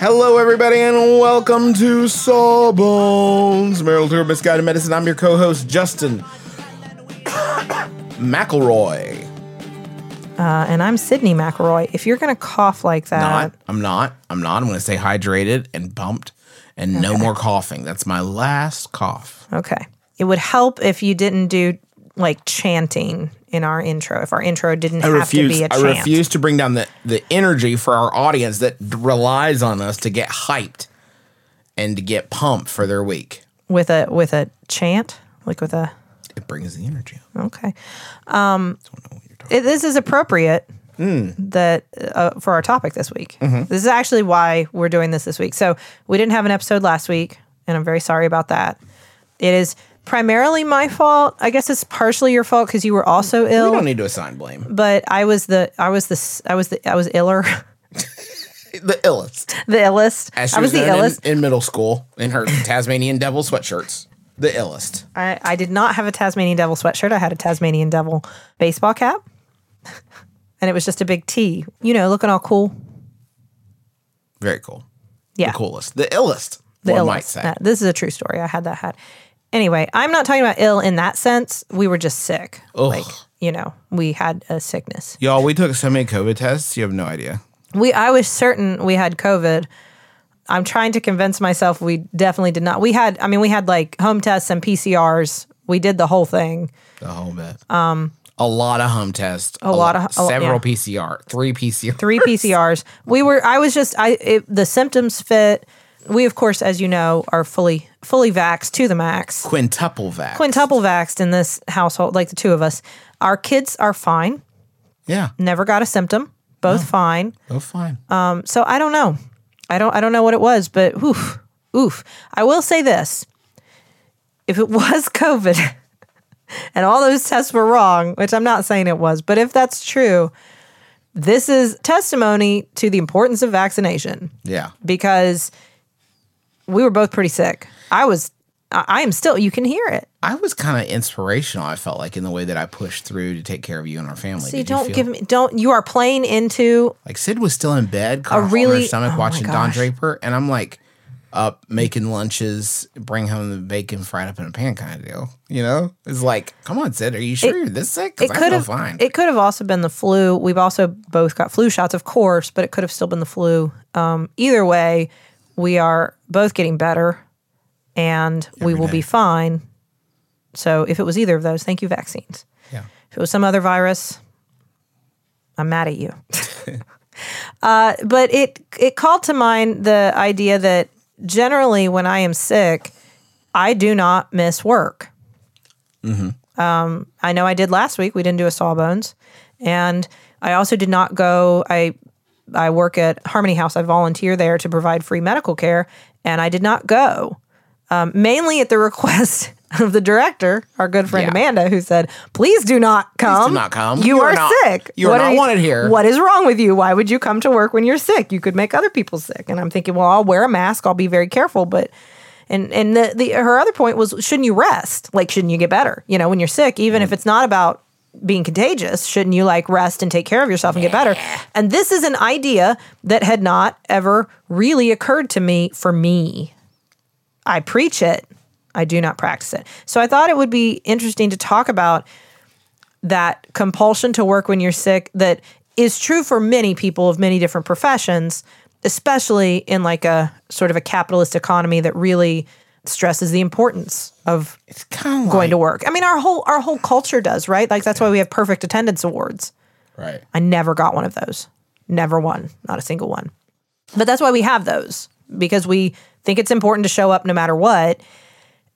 Hello, everybody, and welcome to Sawbones, Marital Tour Misguided Medicine. I'm your co-host, Justin McElroy. Uh, and I'm Sydnee McElroy. If you're going to cough like that, Not, I'm not. I'm not. I'm going to stay hydrated and pumped, and no more coughing. That's my last cough. okay. It would help if you didn't do like chanting in our intro. If our intro didn't I have refuse. to be a chant. I refuse to bring down the the energy for our audience that d- relies on us to get hyped and to get pumped for their week. with a with a chant, like with a It brings the energy. okay. Um, it, this is appropriate that uh, for our topic this week. This is actually why we're doing this this week. So we didn't have an episode last week, and I'm very sorry about that. It is primarily my fault. I guess it's partially your fault because you were also ill. We don't need to assign blame. but I was the I was the I was the I was iller, The illest. the illest. As she I was the known in- illest. in, middle school in her Tasmanian devil sweatshirts. The illest. I, I did not have a Tasmanian devil sweatshirt. I had a Tasmanian devil baseball cap, and it was just a big T. You know, looking all cool. Very cool. Yeah, The coolest. The illest. the one illest. might say. This is a true story. I had that hat. Anyway, I'm not talking about ill in that sense. We were just sick. Like you know, we had a sickness. Y'all, we took so many COVID tests, you have no idea. We I was certain we had COVID. I'm trying to convince myself we definitely did not. We had I mean we had like home tests and PCRs. We did the whole thing. The whole bit. Um a lot of home tests. A, lot of- a- several yeah. PCR. Three PCR. Three PCRs. We were I was just I it, the symptoms fit. We of course as you know are fully fully vaxxed to the max. Quintuple vax. Quintuple vaxxed in this household like the two of us. Our kids are fine. Yeah. Never got a symptom. Both fine. Oh fine. Um, so I don't know. I don't I don't know what it was, but oof, oof. I will say this. If it was COVID and all those tests were wrong, which I'm not saying it was, but if that's true, this is testimony to the importance of vaccination yeah. because we were both pretty sick. I was I I am still you can hear it. I was kind of inspirational, I felt like, in the way that I pushed through to take care of you and our family. See, Did you don't feel- give me don't you are playing into like Sid was still in bed, of really- her stomach, oh watching Don. Draper, and I'm like up making lunches, bring home the bacon fried up in a pan kind of deal. You know, it's like, come on, Sid, are you sure you're this sick? Because it I could feel have fine. it could have also been the flu. We've also both got flu shots, of course, but it could have still been the flu. Um, either way, we are both getting better, and we will day. be fine. So if it was either of those, thank you, vaccines. yeah. If it was some other virus, I'm mad at you. uh, but it it called to mind the idea that generally when I am sick, I do not miss work. Um, I know I did last week. We didn't do a sawbones, and I also did not go. I I work at Harmony House. I volunteer there to provide free medical care, and I did not go. Um, mainly at the request of the director, our good friend Yeah. Amanda, who said, "Please do not come. Do not come. You, You are, are not- sick. you are What not wanted here." What is wrong with you? Why would you come to work when you're sick? You could make other people sick." And I'm thinking, well, I'll wear a mask. I'll be very careful, but. And and the, the her other point was shouldn't you rest? Like shouldn't you get better? You know, when you're sick, even if it's not about being contagious, shouldn't you like rest and take care of yourself and get better? And this is an idea that had not ever really occurred to me for me. I preach it, I do not practice it. So I thought it would be interesting to talk about that compulsion to work when you're sick that is true for many people of many different professions, especially in like a sort of a capitalist economy that really stresses the importance of It's kind of going to work. I mean, our whole our whole culture does, right? Like that's why we have perfect attendance awards. right. I never got one of those. Never one. Not a single one. But that's why we have those because we think it's important to show up no matter what.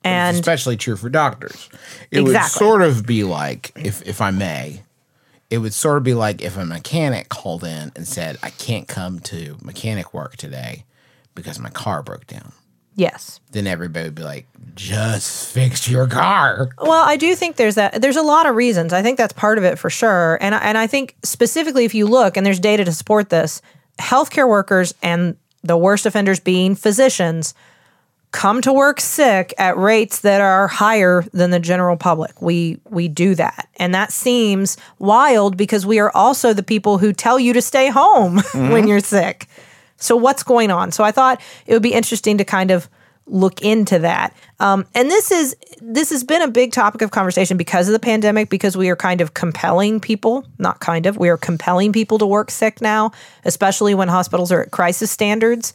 And especially true for doctors. It would sort of be like, if if I may, it would sort of be like if a mechanic called in and said, "I can't come to mechanic work today because my car broke down." Yes. Then everybody would be like, "Just fix your car." Well, I do think there's that. There's a lot of reasons. I think that's part of it for sure. And I- and I think specifically if you look and there's data to support this, healthcare workers and the worst offenders being physicians come to work sick at rates that are higher than the general public. We we do that. And that seems wild because we are also the people who tell you to stay home when mm-hmm. you're sick. So what's going on? So I thought it would be interesting to kind of look into that. Um, and this is this has been a big topic of conversation because of the pandemic because we are kind of compelling people, not kind of, we are compelling people to work sick now, especially when hospitals are at crisis standards.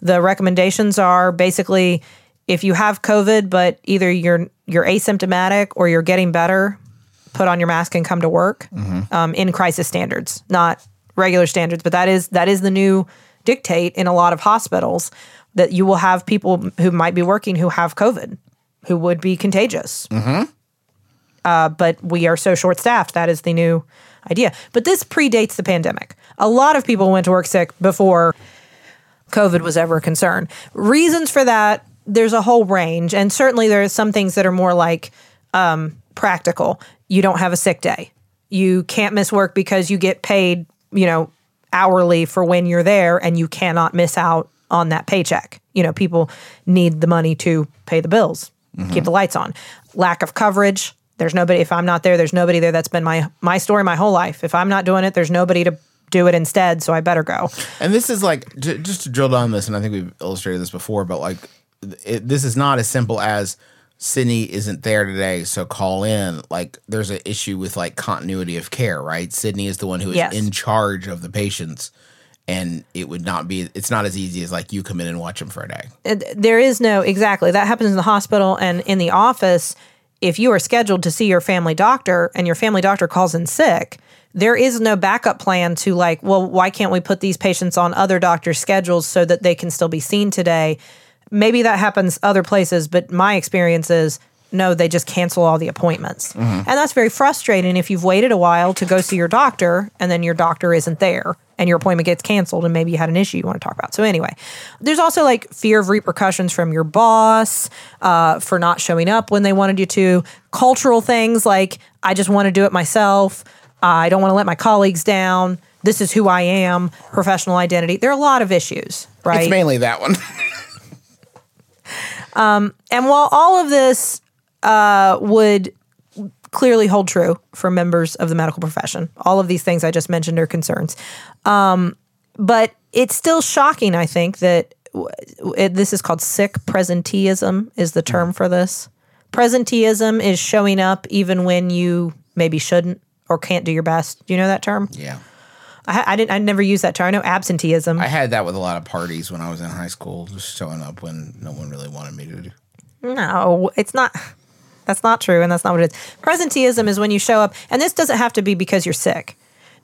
The recommendations are basically if you have COVID, but either you're you're asymptomatic or you're getting better, put on your mask and come to work um, in crisis standards, not regular standards. But that is that is the new dictate in a lot of hospitals that you will have people who might be working who have COVID, who would be contagious. Uh, but we are so short staffed. That is the new idea. But this predates the pandemic. A lot of people went to work sick before COVID was ever a concern. Reasons for that, there's a whole range. And certainly there are some things that are more like um, practical. You don't have a sick day. You can't miss work because you get paid, you know, hourly for when you're there and you cannot miss out on that paycheck. You know, people need the money to pay the bills, keep the lights on. Lack of coverage. There's nobody if I'm not there, there's nobody there. That's been my my story my whole life. If I'm not doing it, there's nobody to do it instead, so I better go. And this is like just to drill down this, and I think we've illustrated this before, but like it, this is not as simple as Sydnee isn't there today, so call in. Like there's an issue with like continuity of care, right? Sydnee is the one who is Yes. in charge of the patients, and it would not be. It's not as easy as like you come in and watch them for a day. Uh, it- there is no exactly that happens in the hospital and in the office if you are scheduled to see your family doctor and your family doctor calls in sick there is no backup plan to like well why can't we put these patients on other doctors schedules so that they can still be seen today maybe that happens other places but my experience is no they just cancel all the appointments. And that's very frustrating if you've waited a while to go see your doctor and then your doctor isn't there and your appointment gets canceled and maybe you had an issue you want to talk about. So anyway there's also like fear of repercussions from your boss uh, for not showing up when they wanted you to cultural things like i just want to do it myself. I don't want to let my colleagues down. This is who i am professional identity. There are a lot of issues right? It's mainly that one. and while all of this uh, would clearly hold true for members of the medical profession, all of these things I just mentioned are concerns. Um, but it's still shocking, I think, that it, this is called sick presenteeism, is the term for this. Presenteeism is showing up even when you maybe shouldn't or can't do your best. Do you know that term? yeah, I, I didn't. I never used that term. I know absenteeism. I had that with a lot of parties when I was in high school, just showing up when no one really wanted me to. do. No, it's not. That's not true, and that's not what it is. Presenteeism is when you show up, and this doesn't have to be because you're sick.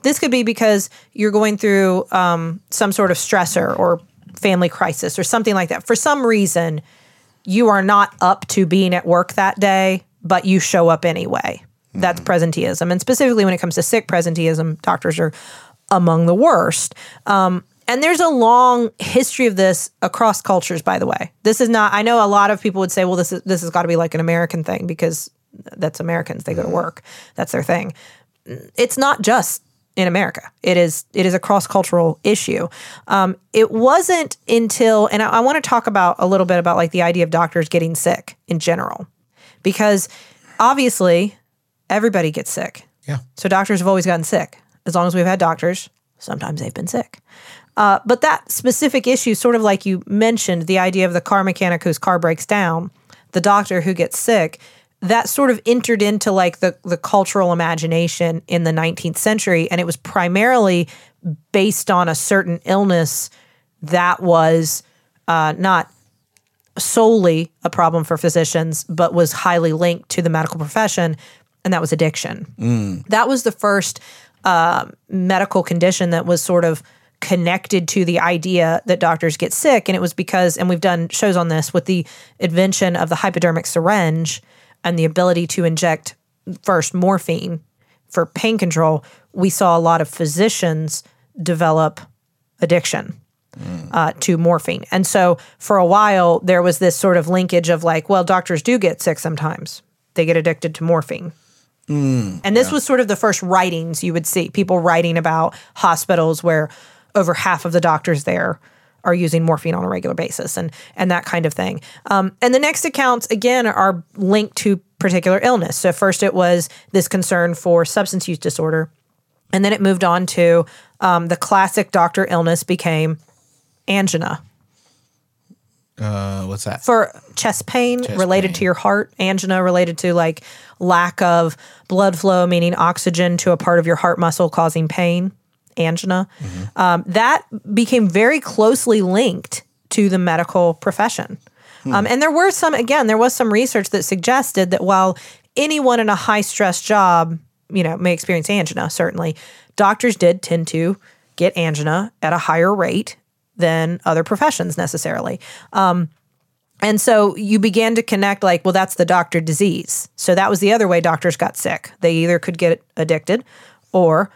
This could be because you're going through um, some sort of stressor or family crisis or something like that. For some reason, you are not up to being at work that day, but you show up anyway. That's presenteeism, and specifically when it comes to sick presenteeism, doctors are among the worst. Um, and there's a long history of this across cultures. By the way, this is not. I know a lot of people would say, "Well, this is this has got to be like an American thing because that's Americans. They go to work. That's their thing." It's not just in America. It is it is a cross cultural issue. Um, it wasn't until, and I, I want to talk about a little bit about like the idea of doctors getting sick in general, because obviously everybody gets sick. Yeah. So doctors have always gotten sick. As long as we've had doctors, sometimes they've been sick. Uh, but that specific issue, sort of like you mentioned, the idea of the car mechanic whose car breaks down, the doctor who gets sick, that sort of entered into like the the cultural imagination in the 19th century and it was primarily based on a certain illness that was uh, not solely a problem for physicians but was highly linked to the medical profession and that was addiction that was the first uh, medical condition that was sort of connected to the idea that doctors get sick. And it was because and we've done shows on this with the invention of the hypodermic syringe and the ability to inject first morphine for pain control we saw a lot of physicians develop addiction uh, to morphine. And so for a while there was this sort of linkage of like well doctors do get sick sometimes. They get addicted to morphine and this was sort of the first writings you would see people writing about hospitals where over half of the doctors there are using morphine on a regular basis and and that kind of thing. Um, and the next accounts again are linked to particular illness. So first it was this concern for substance use disorder, and then it moved on to um, the classic doctor illness became angina Uh, what's that? for chest pain related pain. to your heart, angina related to like lack of blood flow, meaning oxygen to a part of your heart muscle causing pain, angina. Um, that became very closely linked to the medical profession. Um, and there were some, again, there was some research that suggested that while anyone in a high stress job, you know, may experience angina, certainly, doctors did tend to get angina at a higher rate than other professions necessarily. And so you began to connect, like, well, that's the doctor disease. So that was the other way doctors got sick. They either could get addicted or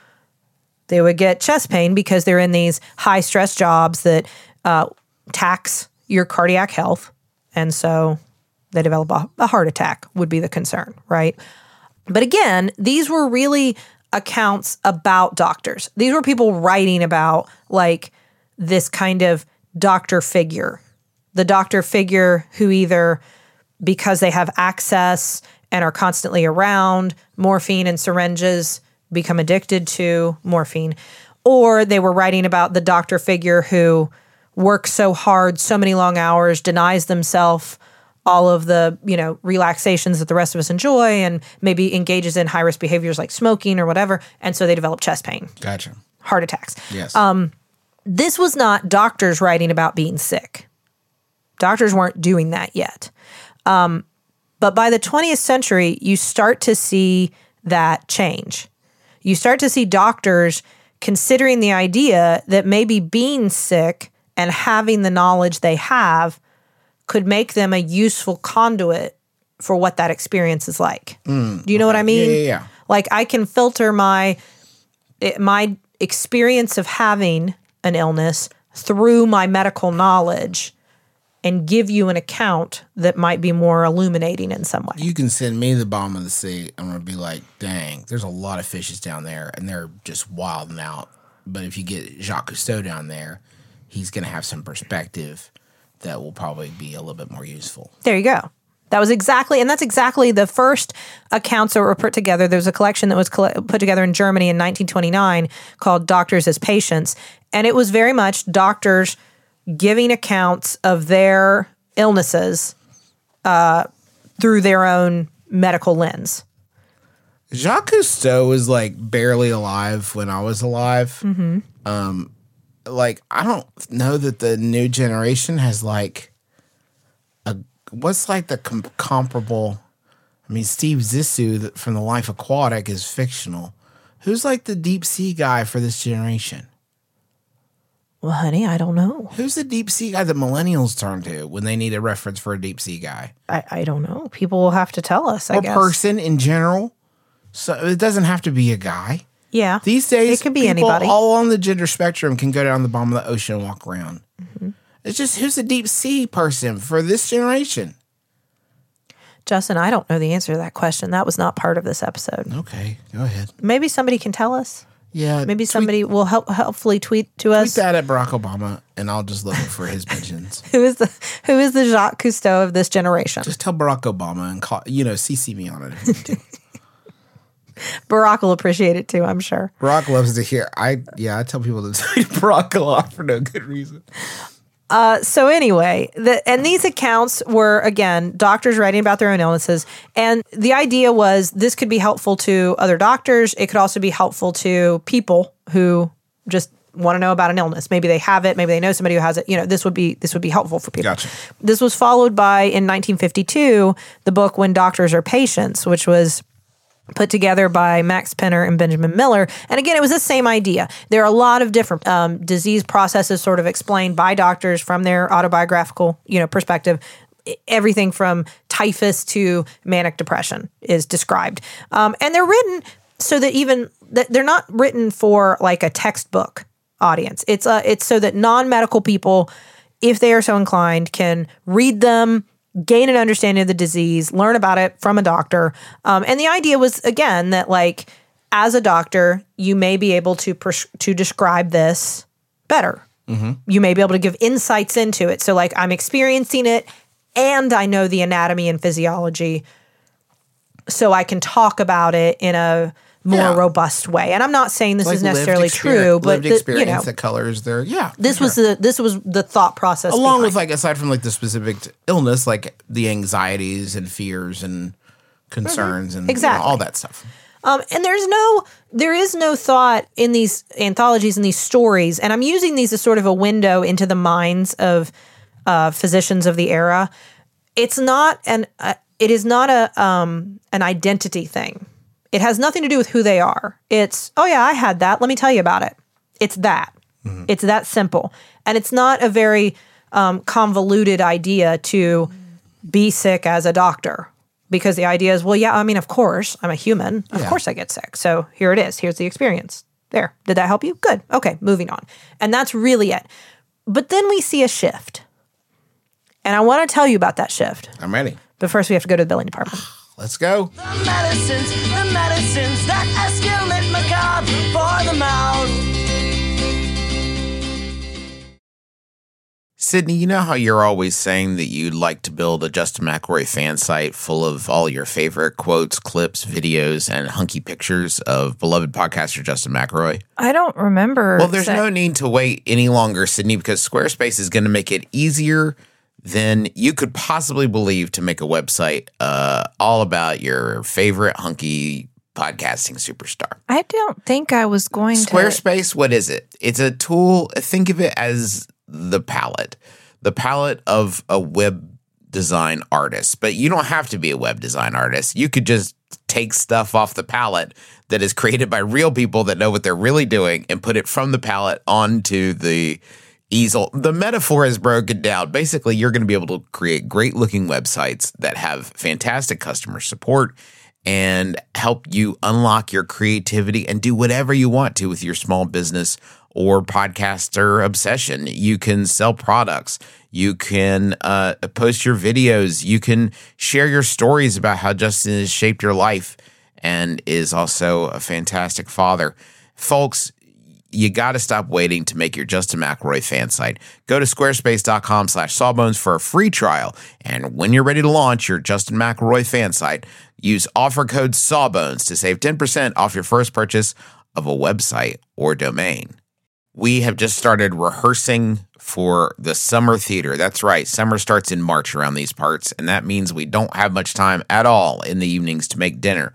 they would get chest pain because they're in these high stress jobs that uh, tax your cardiac health. And so they develop a, a heart attack, would be the concern, right? But again, these were really accounts about doctors. These were people writing about like this kind of doctor figure, the doctor figure who either because they have access and are constantly around morphine and syringes become addicted to morphine or they were writing about the doctor figure who works so hard so many long hours denies themselves all of the you know relaxations that the rest of us enjoy and maybe engages in high risk behaviors like smoking or whatever and so they develop chest pain Gotcha. heart attacks Yes. Um, this was not doctors writing about being sick. Doctors weren't doing that yet. Um, but by the 20th century, you start to see that change. You start to see doctors considering the idea that maybe being sick and having the knowledge they have could make them a useful conduit for what that experience is like. Do you know what I mean? Mm, Yeah, yeah, yeah. Like I can filter my my experience of having an illness through my medical knowledge and give you an account that might be more illuminating in some way. you can send me the bottom of the sea. I'm gonna be like, dang, there's a lot of fishes down there, and they're just wilding out. But if you get Jacques Cousteau down there, he's gonna have some perspective that will probably be a little bit more useful. There you go. That was exactly, and that's exactly the first accounts that were put together. There was a collection that was put together in Germany in 1929 called Doctors as Patients. And it was very much doctors giving accounts of their illnesses uh, through their own medical lens. Jacques Cousteau was like barely alive when I was alive. Um, like I don't know that the new generation has like what's like the com- comparable. I mean, Steve Zissou from the Life Aquatic is fictional. Who's like the deep sea guy for this generation? Well, honey, I don't know. Who's the deep sea guy that millennials turn to when they need a reference for a deep sea guy? I, I don't know. People will have to tell us, I or guess. person in general. So it doesn't have to be a guy. Yeah. These days, it could be people anybody. all on the gender spectrum can go down the bottom of the ocean and walk around. Mm-hmm. It's just who's the deep sea person for this generation? Justin, I don't know the answer to that question. That was not part of this episode. Okay, go ahead. Maybe somebody can tell us. Yeah, Maybe tweet- somebody will help helpfully tweet to tweet us that at Barack Obama, and I'll just look for his mentions. who is the who is the Jacques Cousteau of this generation. Just tell Barack Obama and call, you know, CC me on it. If you need to. Barack will appreciate it too, I'm sure. Barack loves to hear. I yeah, I tell people to tweet Barack a lot for no good reason. Uh, so anyway, the, and these accounts were again doctors writing about their own illnesses, and the idea was this could be helpful to other doctors. It could also be helpful to people who just want to know about an illness. Maybe they have it. Maybe they know somebody who has it. You know, this would be this would be helpful for people. Gotcha. This was followed by in 1952 the book When Doctors Are Patients, which was put together by Max Pinner and Benjamin Miller. And again, it was the same idea. There are a lot of different um, disease processes sort of explained by doctors from their autobiographical, you know, perspective. Everything from typhus to manic depression is described, um, and they're written so that even that they're not written for like a textbook audience. It's uh, it's so that non medical people, if they are so inclined, can read them, gain an understanding of the disease, learn about it from a doctor. Um, and the idea was again that like as a doctor, you may be able to pres- to describe this better. You may be able to give insights into it. So like I'm experiencing it, and I know the anatomy and physiology, so I can talk about it in a more Yeah. robust way. And I'm not saying this Like is necessarily true, but lived the, you know, that colors their yeah. this was the this was the thought process along with like aside from like the specific illness, like the anxieties and fears and concerns and you know, Exactly. all that stuff. Um, and there's no, there is no thought in these anthologies and these stories, and I'm using these as sort of a window into the minds of uh, physicians of the era. It's not an, uh, it is not a um, an identity thing. It has nothing to do with who they are. It's oh yeah, I had that. Let me tell you about it. It's that. It's that simple, and it's not a very um, convoluted idea to be sick as a doctor because the idea is, well, yeah, I mean, of course, I'm a human. Of Yeah. course I get sick. So here it is. Here's the experience. There. Did that help you? Good. Okay, moving on. And that's really it. But then we see a shift. And I want to tell you about that shift. I'm ready. But first, we have to go to the billing department. Let's go. The medicines, the medicines that escalate macabre for the mouth. Sydnee, you know how you're always saying that you'd like to build a Justin McElroy fan site full of all your favorite quotes, clips, videos, and hunky pictures of beloved podcaster Justin McElroy? I don't remember. Well, there's no need to wait any longer, Sydnee, because Squarespace is going to make it easier than you could possibly believe to make a website uh, all about your favorite hunky podcasting superstar. I don't think I was going to. Squarespace, what is it? It's a tool. Think of it as the palette, the palette of a web design artist. But you don't have to be a web design artist. You could just take stuff off the palette that is created by real people that know what they're really doing and put it from the palette onto the easel. The metaphor is broken down. Basically, you're going to be able to create great looking websites that have fantastic customer support and help you unlock your creativity and do whatever you want to with your small business or podcaster obsession. You can sell products. You can uh, post your videos. You can share your stories about how Justin has shaped your life and is also a fantastic father. Folks, you got to stop waiting to make your Justin McElroy fan site. Go to squarespace.com slash sawbones for a free trial. And when you're ready to launch your Justin McElroy fan site, use offer code sawbones to save 10% off your first purchase of a website or domain. We have just started rehearsing for the summer theater. That's right. Summer starts in March around these parts, and that means we don't have much time at all in the evenings to make dinner.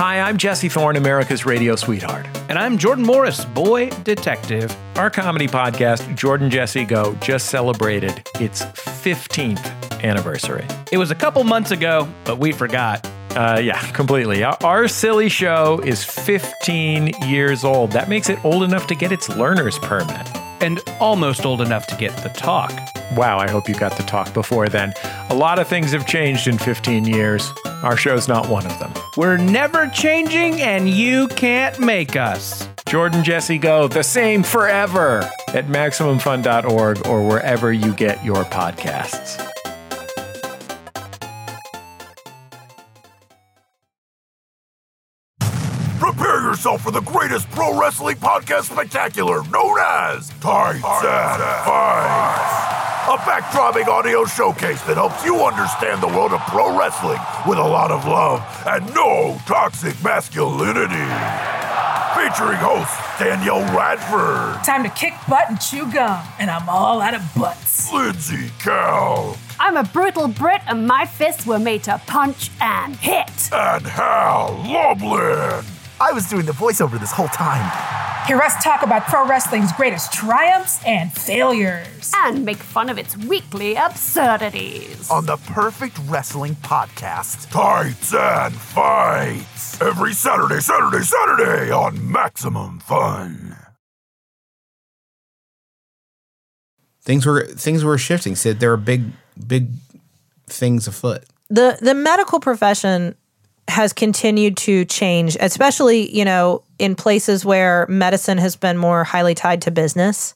Hi, I'm Jesse Thorn, America's radio sweetheart. And I'm Jordan Morris, boy detective. Our comedy podcast, Jordan Jesse Go, just celebrated its 15th anniversary. It was a couple months ago, but we forgot. Uh, yeah, completely. Our, our silly show is 15 years old. That makes it old enough to get its learner's permit. And almost old enough to get the talk. Wow, I hope you got the talk before then. A lot of things have changed in 15 years. Our show's not one of them. We're never changing, and you can't make us. Jordan Jesse Go, the same forever at MaximumFun.org or wherever you get your podcasts. Prepare yourself for the greatest pro wrestling podcast spectacular known as Tights and Fights. A backdropping audio showcase that helps you understand the world of pro wrestling with a lot of love and no toxic masculinity. Featuring host Danielle Radford, Time to kick butt and chew gum, and I'm all out of butts. Lindsey Kay, I'm a brutal Brit, and my fists were made to punch and hit. and Hal Lublin. I was doing the voiceover this whole time. Hear us talk about pro wrestling's greatest triumphs and failures. And make fun of its weekly absurdities. On the Perfect Wrestling Podcast. Tights and Fights. Every Saturday, Saturday, Saturday on Maximum Fun. Things were things were shifting. Said there are big big things afoot. the the medical profession has continued to change, especially you know in places where medicine has been more highly tied to business,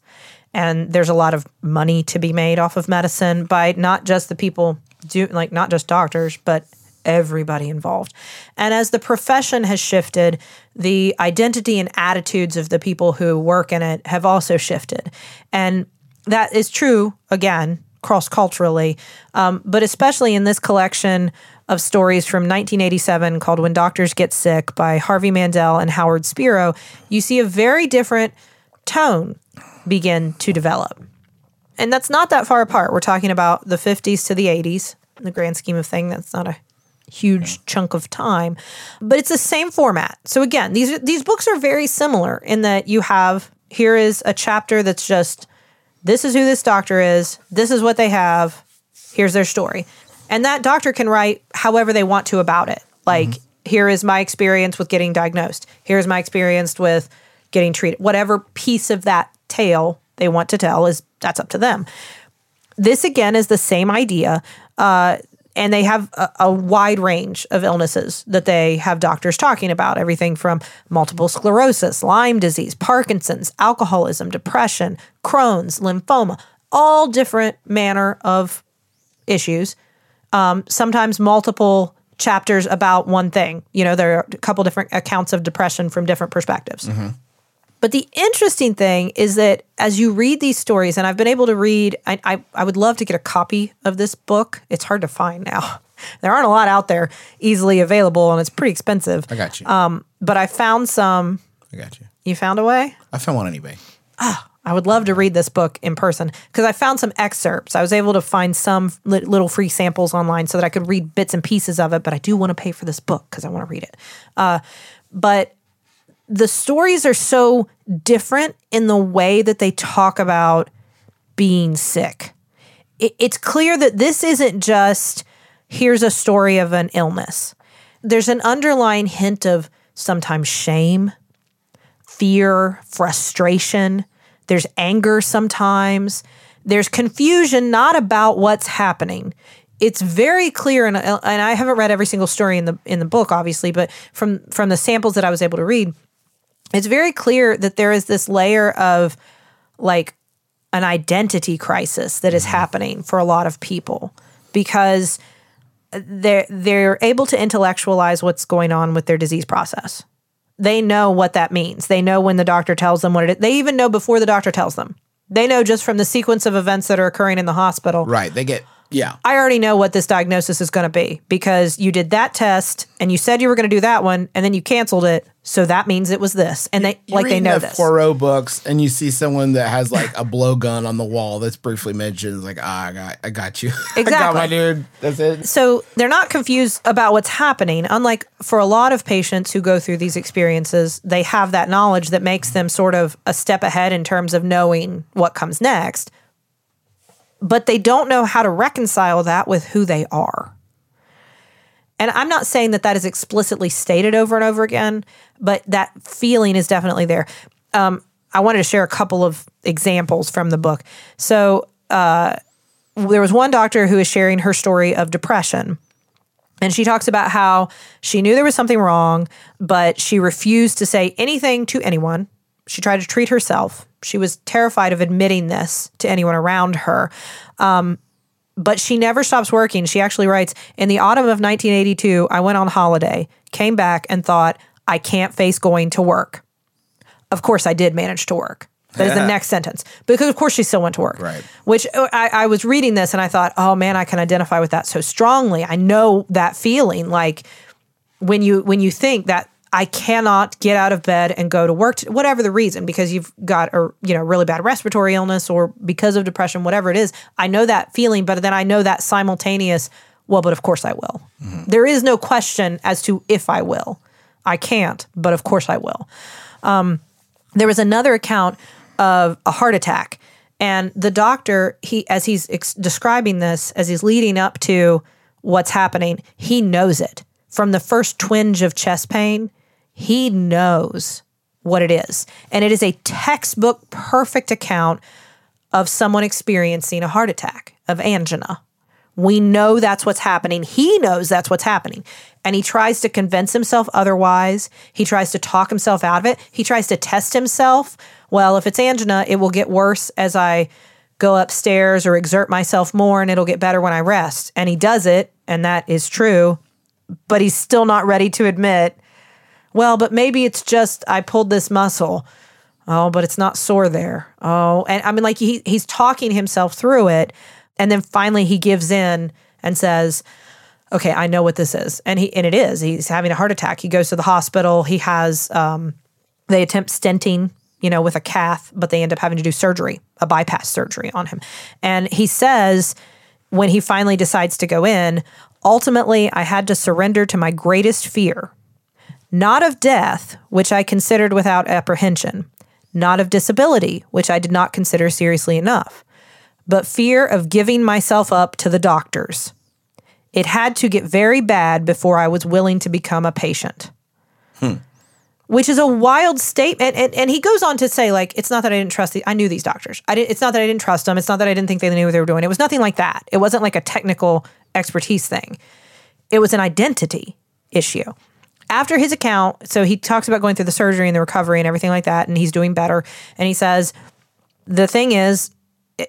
and there's a lot of money to be made off of medicine by not just the people do like not just doctors, but everybody involved. And as the profession has shifted, the identity and attitudes of the people who work in it have also shifted, and that is true again cross culturally, um, but especially in this collection of stories from 1987 called When Doctors Get Sick by Harvey Mandell and Howard Spiro, you see a very different tone begin to develop. And that's not that far apart. We're talking about the 50s to the 80s. In the grand scheme of thing, that's not a huge chunk of time, but it's the same format. So again, these these books are very similar in that you have here is a chapter that's just this is who this doctor is, this is what they have, here's their story. And that doctor can write however they want to about it. Like, here is my experience with getting diagnosed. Here's my experience with getting treated. Whatever piece of that tale they want to tell is that's up to them. This again is the same idea. Uh, and they have a, a wide range of illnesses that they have doctors talking about everything from multiple sclerosis, Lyme disease, Parkinson's, alcoholism, depression, Crohn's, lymphoma, all different manner of issues. Um, sometimes multiple chapters about one thing. You know, there are a couple different accounts of depression from different perspectives. But the interesting thing is that as you read these stories, and I've been able to read, I, I, I would love to get a copy of this book. It's hard to find now. There aren't a lot out there easily available, and it's pretty expensive. I got you. Um, but I found some. I got you. You found a way? I found one on eBay. I would love to read this book in person because I found some excerpts. I was able to find some li- little free samples online so that I could read bits and pieces of it, but I do want to pay for this book because I want to read it. Uh, but the stories are so different in the way that they talk about being sick. It, it's clear that this isn't just here's a story of an illness. There's an underlying hint of sometimes shame, fear, frustration. There's anger sometimes. There's confusion not about what's happening. It's very clear, and, uh, and I haven't read every single story in the in the book, obviously, but from from the samples that I was able to read, it's very clear that there is this layer of like an identity crisis that is mm-hmm. happening for a lot of people because uh, they're they're able to intellectualize what's going on with their disease process they know what that means. They know when the doctor tells them what it is. They even know before the doctor tells them. They know just from the sequence of events that are occurring in the hospital. Right. They get yeah. I already know what this diagnosis is going to be because you did that test and you said you were going to do that one and then you canceled it. So that means it was this. And they You're like they know the this. Poirot books, and you see someone that has like a blowgun on the wall that's briefly mentioned. It's like, ah, I got, I got you. I got Exactly. my dude. That's it. So they're not confused about what's happening. Unlike for a lot of patients who go through these experiences, they have that knowledge that makes them sort of a step ahead in terms of knowing what comes next. But they don't know how to reconcile that with who they are. And I'm not saying that that is explicitly stated over and over again, but that feeling is definitely there. Um, I wanted to share a couple of examples from the book. So uh, there was one doctor who is sharing her story of depression. And she talks about how she knew there was something wrong, but she refused to say anything to anyone. She tried to treat herself. She was terrified of admitting this to anyone around her. Um, but she never stops working. She actually writes In the autumn of 1982, I went on holiday, came back, and thought, I can't face going to work. Of course, I did manage to work. That is the next sentence. Because, of course, she still went to work. Right. Which uh, I, I was reading this and I thought, oh man, I can identify with that so strongly. I know that feeling like when you when you think that I cannot get out of bed and go to work, to, whatever the reason, because you've got a you know really bad respiratory illness or because of depression, whatever it is. I know that feeling, but then I know that simultaneous. Well, but of course I will. There is no question as to if I will. I can't, but of course I will. Um, there was another account of a heart attack, and the doctor, he as he's ex- describing this, as he's leading up to what's happening, he knows it from the first twinge of chest pain. He knows what it is, and it is a textbook perfect account of someone experiencing a heart attack of angina. We know that's what's happening. He knows that's what's happening. And he tries to convince himself otherwise. He tries to talk himself out of it. He tries to test himself. Well, if it's angina, it will get worse as I go upstairs or exert myself more, and it'll get better when I rest. And he does it, and that is true. But he's still not ready to admit, well, but maybe it's just I pulled this muscle. Oh, but it's not sore there. Oh, and I mean, like he he's talking himself through it, and then finally he gives in and says, "Okay, I know what this is," and he and it is. He's having a heart attack. He goes to the hospital. He has um, they attempt stenting, you know, with a cath, but they end up having to do surgery, a bypass surgery on him, and he says when he finally decides to go in, ultimately I had to surrender to my greatest fear not of death, which I considered without apprehension, not of disability, which I did not consider seriously enough, but fear of giving myself up to the doctors. It had to get very bad before I was willing to become a patient. Hmm. Which is a wild statement. And, and he goes on to say, like, it's not that I didn't trust the, I knew these doctors. I didn't, it's not that I didn't trust them. It's not that I didn't think they knew what they were doing. It was nothing like that. It wasn't like a technical expertise thing. It was an identity issue after his account, so he talks about going through the surgery and the recovery and everything like that, and he's doing better. And he says, the thing is,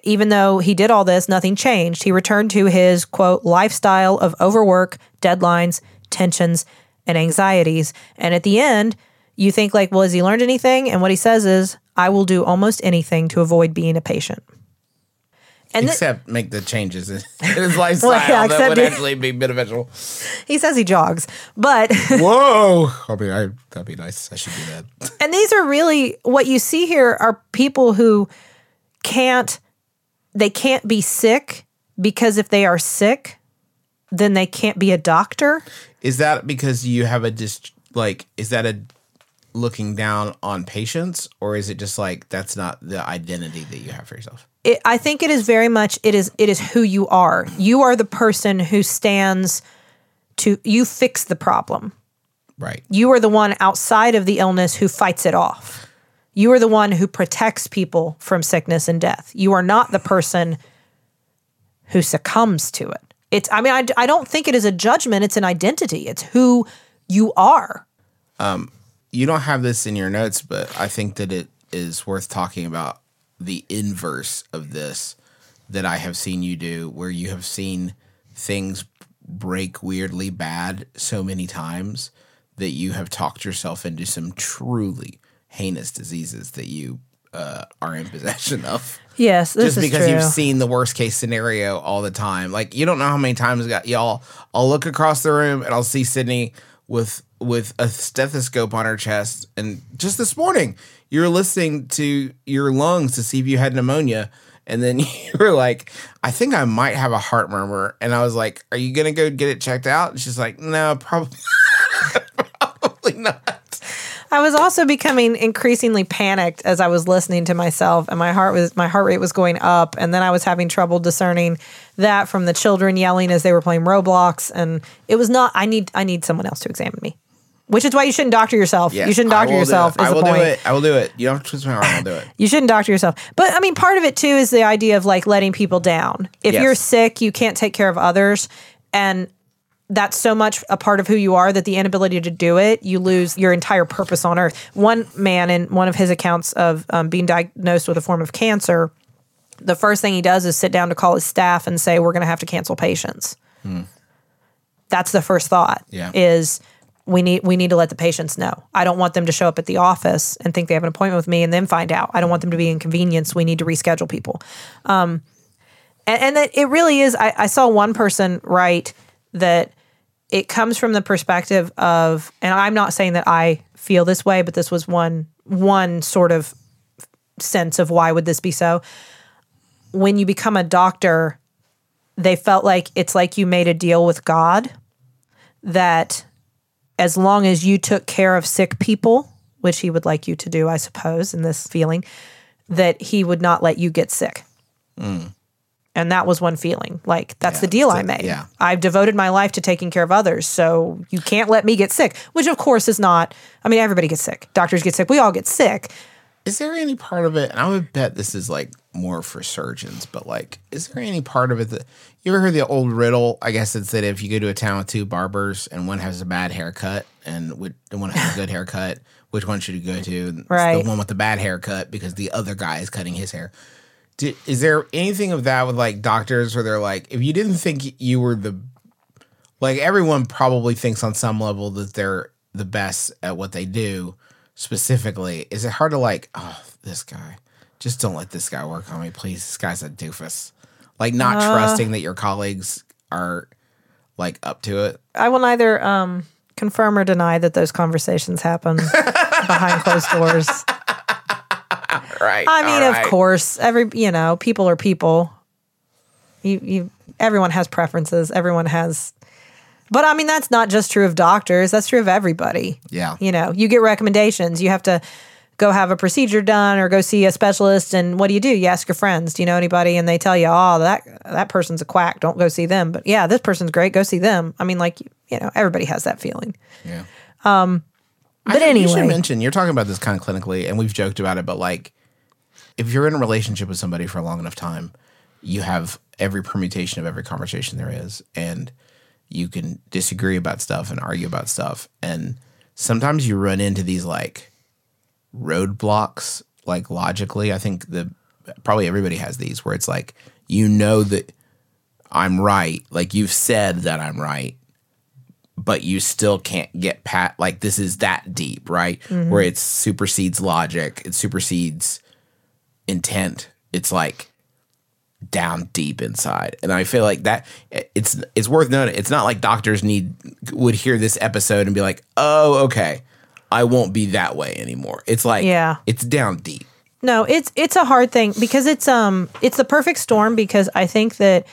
even though he did all this, nothing changed. He returned to his quote lifestyle of overwork, deadlines, tensions, and anxieties. And at the end, you think like, well, has he learned anything? And what he says is, I will do almost anything to avoid being a patient. And except make the changes in his lifestyle Well, yeah, that would actually be beneficial. he says he jogs, but Whoa! I mean, I, that'd be nice. I should do that. And these are really what you see here are people who can't they can't be sick because if they are sick, then they can't be a doctor. Is that because you have a just like? Is that a looking down on patients, or is it just like that's not the identity that you have for yourself? It, I think it is very much it is it is who you are. You are the person who stands to you fix the problem. Right. You are the one outside of the illness who fights it off. You are the one who protects people from sickness and death. You are not the person who succumbs to it. It's, I mean, I, I don't think it is a judgment, it's an identity. It's who you are. Um, you don't have this in your notes, but I think that it is worth talking about the inverse of this that I have seen you do, where you have seen things break weirdly bad so many times that you have talked yourself into some truly heinous diseases that you uh, are in possession of. Yes, this just because you've seen the worst case scenario all the time. Like you don't know how many times got y'all. I'll look across the room and I'll see Sydnee with with a stethoscope on her chest. And just this morning, you were listening to your lungs to see if you had pneumonia. And then you were like, I think I might have a heart murmur. And I was like, Are you gonna go get it checked out? And she's like, No, probably probably not. I was also becoming increasingly panicked as I was listening to myself, and my heart was my heart rate was going up, and then I was having trouble discerning that from the children yelling as they were playing Roblox, and it was not. I need I need someone else to examine me, which is why you shouldn't doctor yourself. You shouldn't I doctor will do yourself. it. Is I the will point. do it. I will do it. You don't have to twist my arm. I'll do it. You shouldn't doctor yourself. But I mean, part of it too is the idea of like letting people down. If Yes. you're sick, you can't take care of others. And that's so much a part of who you are that the inability to do it, you lose your entire purpose on earth. One man in one of his accounts of um, being diagnosed with a form of cancer, the first thing he does is sit down to call his staff and say, We're going to have to cancel patients. That's the first thought Yeah. is we need we need to let the patients know. I don't want them to show up at the office and think they have an appointment with me and then find out. I don't want them to be inconvenienced. We need to reschedule people. Um, and, and that it really is. I, I saw one person write that it comes from the perspective of, and I'm not saying that I feel this way, but this was one one sort of sense of why would this be so. When you become a doctor, they felt like it's like you made a deal with God that as long as you took care of sick people, which he would like you to do, I suppose, in this feeling, that he would not let you get sick. Mm. And that was one feeling. Like, that's the deal I made. yeah. I've devoted my life to taking care of others. So you can't let me get sick, which of course is not, I mean, everybody gets sick. Doctors get sick. We all get sick. Is there any part of it? And I would bet this is like more for surgeons, but like, is there any part of it that you ever heard the old riddle? I guess it's that if you go to a town with two barbers and one has a bad haircut and one has a good haircut, which one should you go to? It's Right. the one with the bad haircut because the other guy is cutting his hair. Do, is there anything of that with like doctors where they're like, if you didn't think you were the, like everyone probably thinks on some level that they're the best at what they do specifically, is it hard to like, oh, this guy, just don't let this guy work on me, please. This guy's a doofus. Like not Uh. trusting that your colleagues are like up to it. I will neither um, confirm or deny that those conversations happen behind closed doors. Right. I mean, all of course, every you know, people are people. You you everyone has preferences. Everyone has but I mean that's not just true of doctors, that's true of everybody. Yeah. You know, you get recommendations. You have to go have a procedure done or go see a specialist and what do you do? You ask your friends, do you know anybody? And they tell you, "Oh, that that person's a quack. Don't go see them." But yeah, this person's great. Go see them. I mean, like, you know, everybody has that feeling. Yeah. Um I but think You should anyway, mention you're talking about this kind of clinically, and we've joked about it, but like, if you're in a relationship with somebody for a long enough time, you have every permutation of every conversation there is, and you can disagree about stuff and argue about stuff, and sometimes you run into these like roadblocks, like logically. I think the probably everybody has these where it's like you know that I'm right, like you've said that I'm right, but you still can't get pat like this is that deep, right? Mhm. Where it supersedes logic, it supersedes intent. It's like down deep inside. And I feel like that it's it's worth noting. It's not like doctors need would hear this episode and be like, "Oh, okay. I won't be that way anymore." It's like Yeah. it's down deep. No, it's it's a hard thing because it's um it's the perfect storm because I think that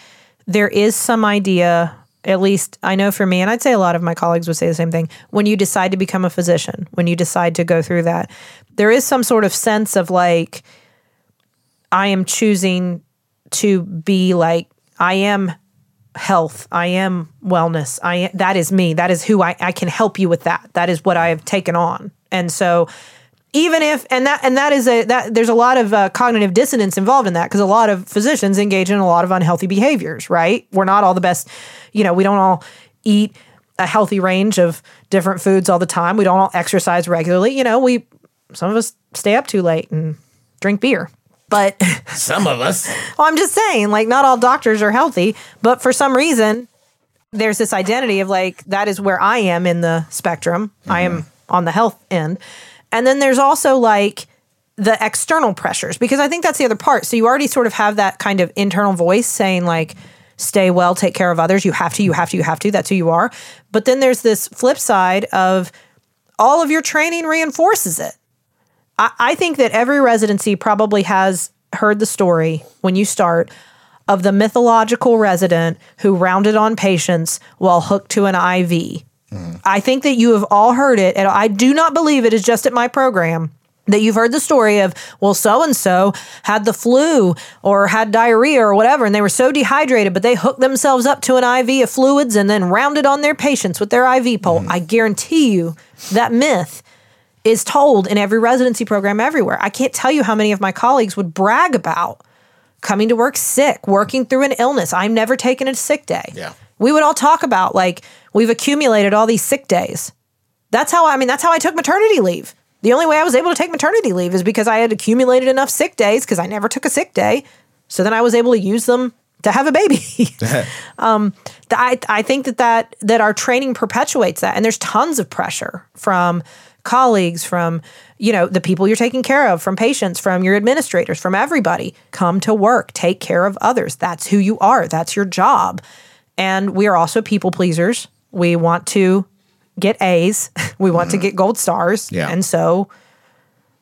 there is some idea at least I know for me and I'd say a lot of my colleagues would say the same thing when you decide to become a physician when you decide to go through that there is some sort of sense of like I am choosing to be like I am health I am wellness I that is me that is who I I can help you with that that is what I have taken on. And so even if and that and that is a that there's a lot of uh, cognitive dissonance involved in that because a lot of physicians engage in a lot of unhealthy behaviors right? We're not all the best you know we don't all eat a healthy range of different foods all the time. We don't all exercise regularly. You know we some of us stay up too late and drink beer but Some of us. well, I'm just saying, like, not all doctors are healthy, but for some reason, there's this identity of like that is where I am in the spectrum. I am mm-hmm. on the health end. And then there's also like the external pressures because I think that's the other part. So you already sort of have that kind of internal voice saying like stay well, take care of others. You have to, you have to, you have to. That's who you are. But then there's this flip side of all of your training reinforces it. I, I think that every residency probably has heard the story when you start of the mythological resident who rounded on patients while hooked to an IV. I think that you have all heard it, and I do not believe it is just at my program. That you've heard the story of, well, so and so had the flu or had diarrhea or whatever, and they were so dehydrated, but they hooked themselves up to an IV of fluids and then rounded on their patients with their IV pole. Mm-hmm. I guarantee you that myth is told in every residency program everywhere. I can't tell you how many of my colleagues would brag about coming to work sick, working through an illness. I'm never taking a sick day. Yeah. We would all talk about like we've accumulated all these sick days. That's how I mean that's how I took maternity leave. The only way I was able to take maternity leave is because I had accumulated enough sick days because I never took a sick day. So then I was able to use them to have a baby. um, I, I think that, that that our training perpetuates that, and there's tons of pressure from colleagues, from you know the people you're taking care of, from patients, from your administrators, from everybody. Come to work, take care of others. That's who you are. That's your job. And we are also people pleasers. We want to get A's. We want to get gold stars. Yeah. And so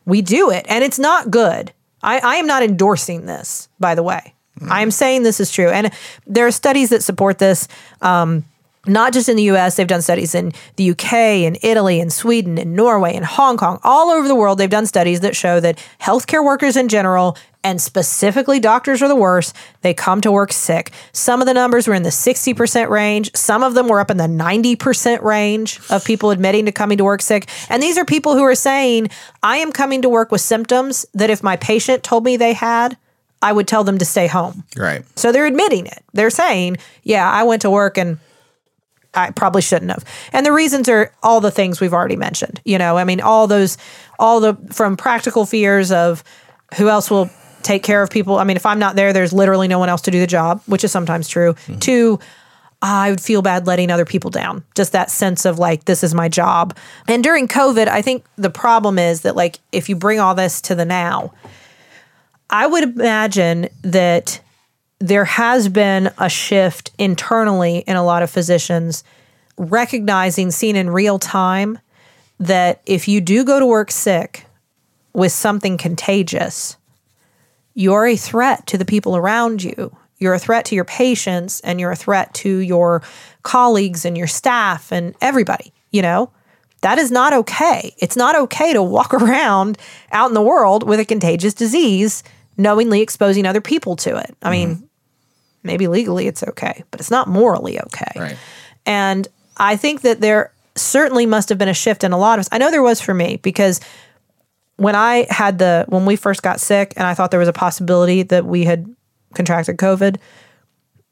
we do it. And it's not good. I, I am not endorsing this, by the way. I am saying this is true. And there are studies that support this. Um, not just in the US, they've done studies in the UK and Italy and Sweden and Norway and Hong Kong. All over the world, they've done studies that show that healthcare workers in general, and specifically doctors are the worst, they come to work sick. Some of the numbers were in the 60% range, some of them were up in the 90% range of people admitting to coming to work sick. And these are people who are saying, I am coming to work with symptoms that if my patient told me they had, I would tell them to stay home. Right. So they're admitting it. They're saying, yeah, I went to work and I probably shouldn't have. And the reasons are all the things we've already mentioned. You know, I mean, all those, all the from practical fears of who else will take care of people. I mean, if I'm not there, there's literally no one else to do the job, which is sometimes true. Mm-hmm. To, I would feel bad letting other people down. Just that sense of like, this is my job. And during COVID, I think the problem is that, like, if you bring all this to the now, I would imagine that there has been a shift internally in a lot of physicians recognizing, seen in real time, that if you do go to work sick with something contagious, you're a threat to the people around you. You're a threat to your patients and you're a threat to your colleagues and your staff and everybody, you know? That is not okay. It's not okay to walk around out in the world with a contagious disease, knowingly exposing other people to it. I mean, mm-hmm. Maybe legally it's okay, but it's not morally okay. Right. And I think that there certainly must have been a shift in a lot of us. I know there was for me because when I had the when we first got sick and I thought there was a possibility that we had contracted COVID,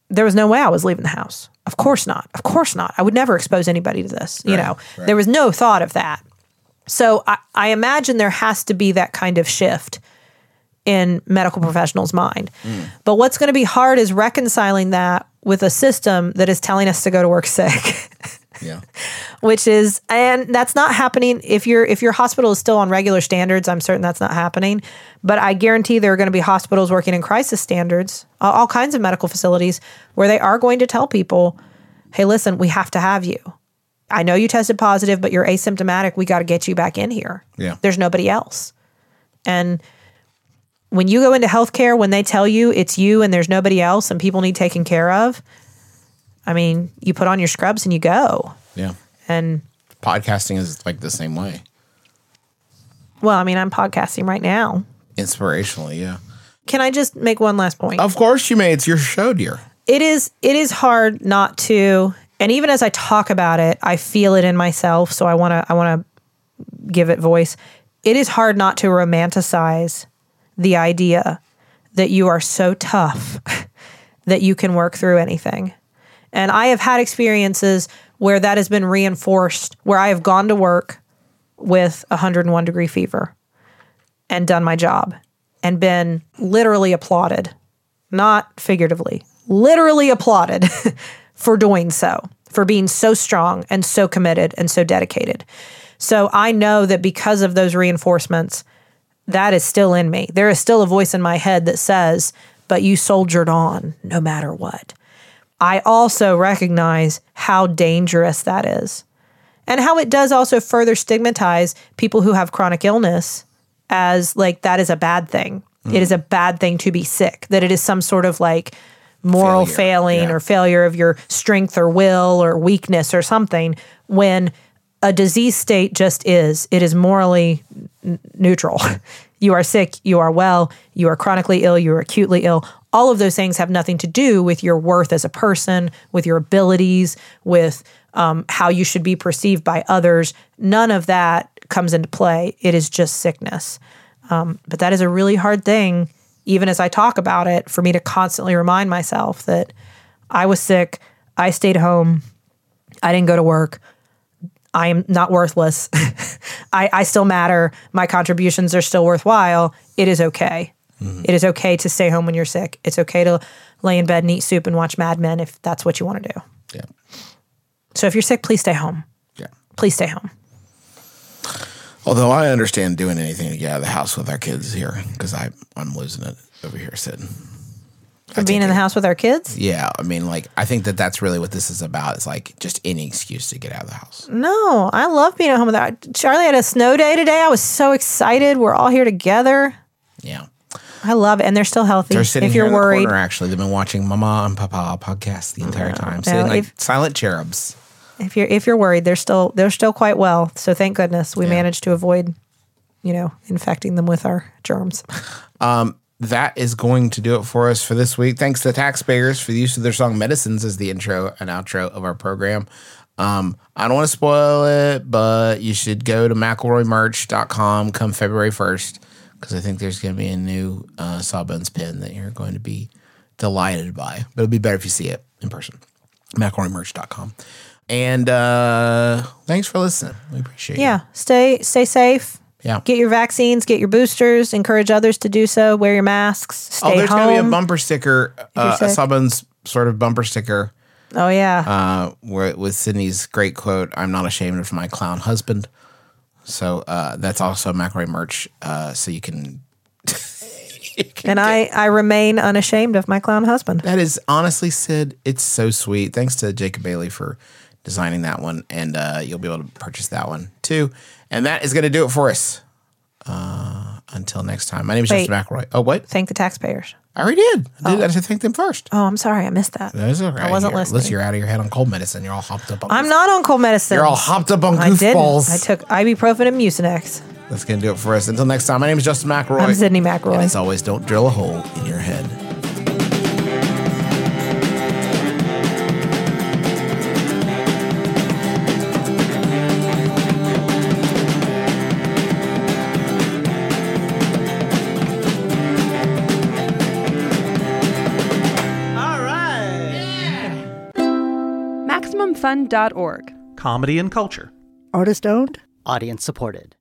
there was no way I was leaving the house. Of course not. Of course not. I would never expose anybody to this. You know, right. there was no thought of that. So I, I imagine there has to be that kind of shift in medical professionals' mind. But what's going to be hard is reconciling that with a system that is telling us to go to work sick. Yeah. which is and that's not happening if your if your hospital is still on regular standards i'm certain that's not happening but i guarantee there are going to be hospitals working in crisis standards all, all kinds of medical facilities where they are going to tell people hey listen we have to have you i know you tested positive but you're asymptomatic we got to get you back in here Yeah. there's nobody else and when you go into healthcare when they tell you it's you and there's nobody else and people need taken care of i mean you put on your scrubs and you go Yeah. and Podcasting is like the same way. Well, I mean, I'm podcasting right now. Inspirationally, yeah. Can I just make one last point? Of course you may. It's your show, dear. It is it is hard not to and even as I talk about it, I feel it in myself, so I want to I want to give it voice. It is hard not to romanticize the idea that you are so tough that you can work through anything. And I have had experiences where that has been reinforced, where I have gone to work with 101 degree fever and done my job and been literally applauded, not figuratively, literally applauded for doing so, for being so strong and so committed and so dedicated. So I know that because of those reinforcements, that is still in me. There is still a voice in my head that says, but you soldiered on no matter what. I also recognize how dangerous that is and how it does also further stigmatize people who have chronic illness as like that is a bad thing. It is a bad thing to be sick, that it is some sort of like moral Failure, failing yeah. or failure of your strength or will or weakness or something when a disease state just is. It is morally neutral. you are sick, you are well, you are chronically ill, you are acutely ill. All of those things have nothing to do with your worth as a person, with your abilities, with um, how you should be perceived by others. None of that comes into play. It is just sickness. Um, but that is a really hard thing, even as I talk about it, for me to constantly remind myself that I was sick, I stayed home, I didn't go to work. I am not worthless. I, I still matter. My contributions are still worthwhile. It is okay. It is okay to stay home when you're sick. It's okay to lay in bed and eat soup and watch Mad Men if that's what you want to do. Yeah. So if you're sick, please stay home. Yeah. Please stay home. Although I understand doing anything to get out of the house with our kids here because I'm losing it over here sitting. For being in the house with our kids? Yeah, I mean, like I think that that's really what this is about. It's like just any excuse to get out of the house. No, I love being at home with our Charlie had a snow day today. I was so excited. We're all here together. Yeah, I love it. And they're still healthy. they're sitting if here you're in the worried. corner. Actually, they've been watching Mama and Papa podcast the entire time, sitting like if- silent cherubs. if you're if you're worried, they're still they're still quite well. So thank goodness we managed to avoid, you know, infecting them with our germs. Um, that is going to do it for us for this week. Thanks to the taxpayers for the use of their song "Medicines" as the intro and outro of our program. Um, I don't want to spoil it, but you should go to McElroyMerch.com come February 1st because I think there's going to be a new uh, Sawbones pin that you're going to be delighted by. But it'll be better if you see it in person. McElroyMerch.com. And uh, thanks for listening. We appreciate it. yeah, stay stay safe. Yeah. Get your vaccines, get your boosters, encourage others to do so, wear your masks, stay oh, there's home. going to be a bumper sticker, uh, a. Sawbones sort of bumper sticker. oh yeah. uh, where with Sydnee's great quote, "I'm not ashamed of my clown husband." So uh, that's also McElroy merch. Uh, so you can. and I I remain unashamed of my clown husband. That is honestly, Sid. It's so sweet. Thanks to Jacob Bailey for designing that one, and uh, you'll be able to purchase that one too. And that is going to do it for us. Uh, until next time, my name is Wait. Justin McElroy. Oh, what? Thank the taxpayers. I already did. I did. I should thank them first. Oh, I'm sorry, I missed that. That's okay. I wasn't listening. Listen, you're out of your head on cold medicine. You're all hopped up on. I'm not on cold medicine. You're all hopped up on I didn't. I took ibuprofen and Mucinex. That's going to do it for us. Until next time, my name is Justin McElroy. I'm Sydnee McElroy. And as always, don't drill a hole in your head. MaximumFun.org. Comedy and culture. Artist owned, audience supported.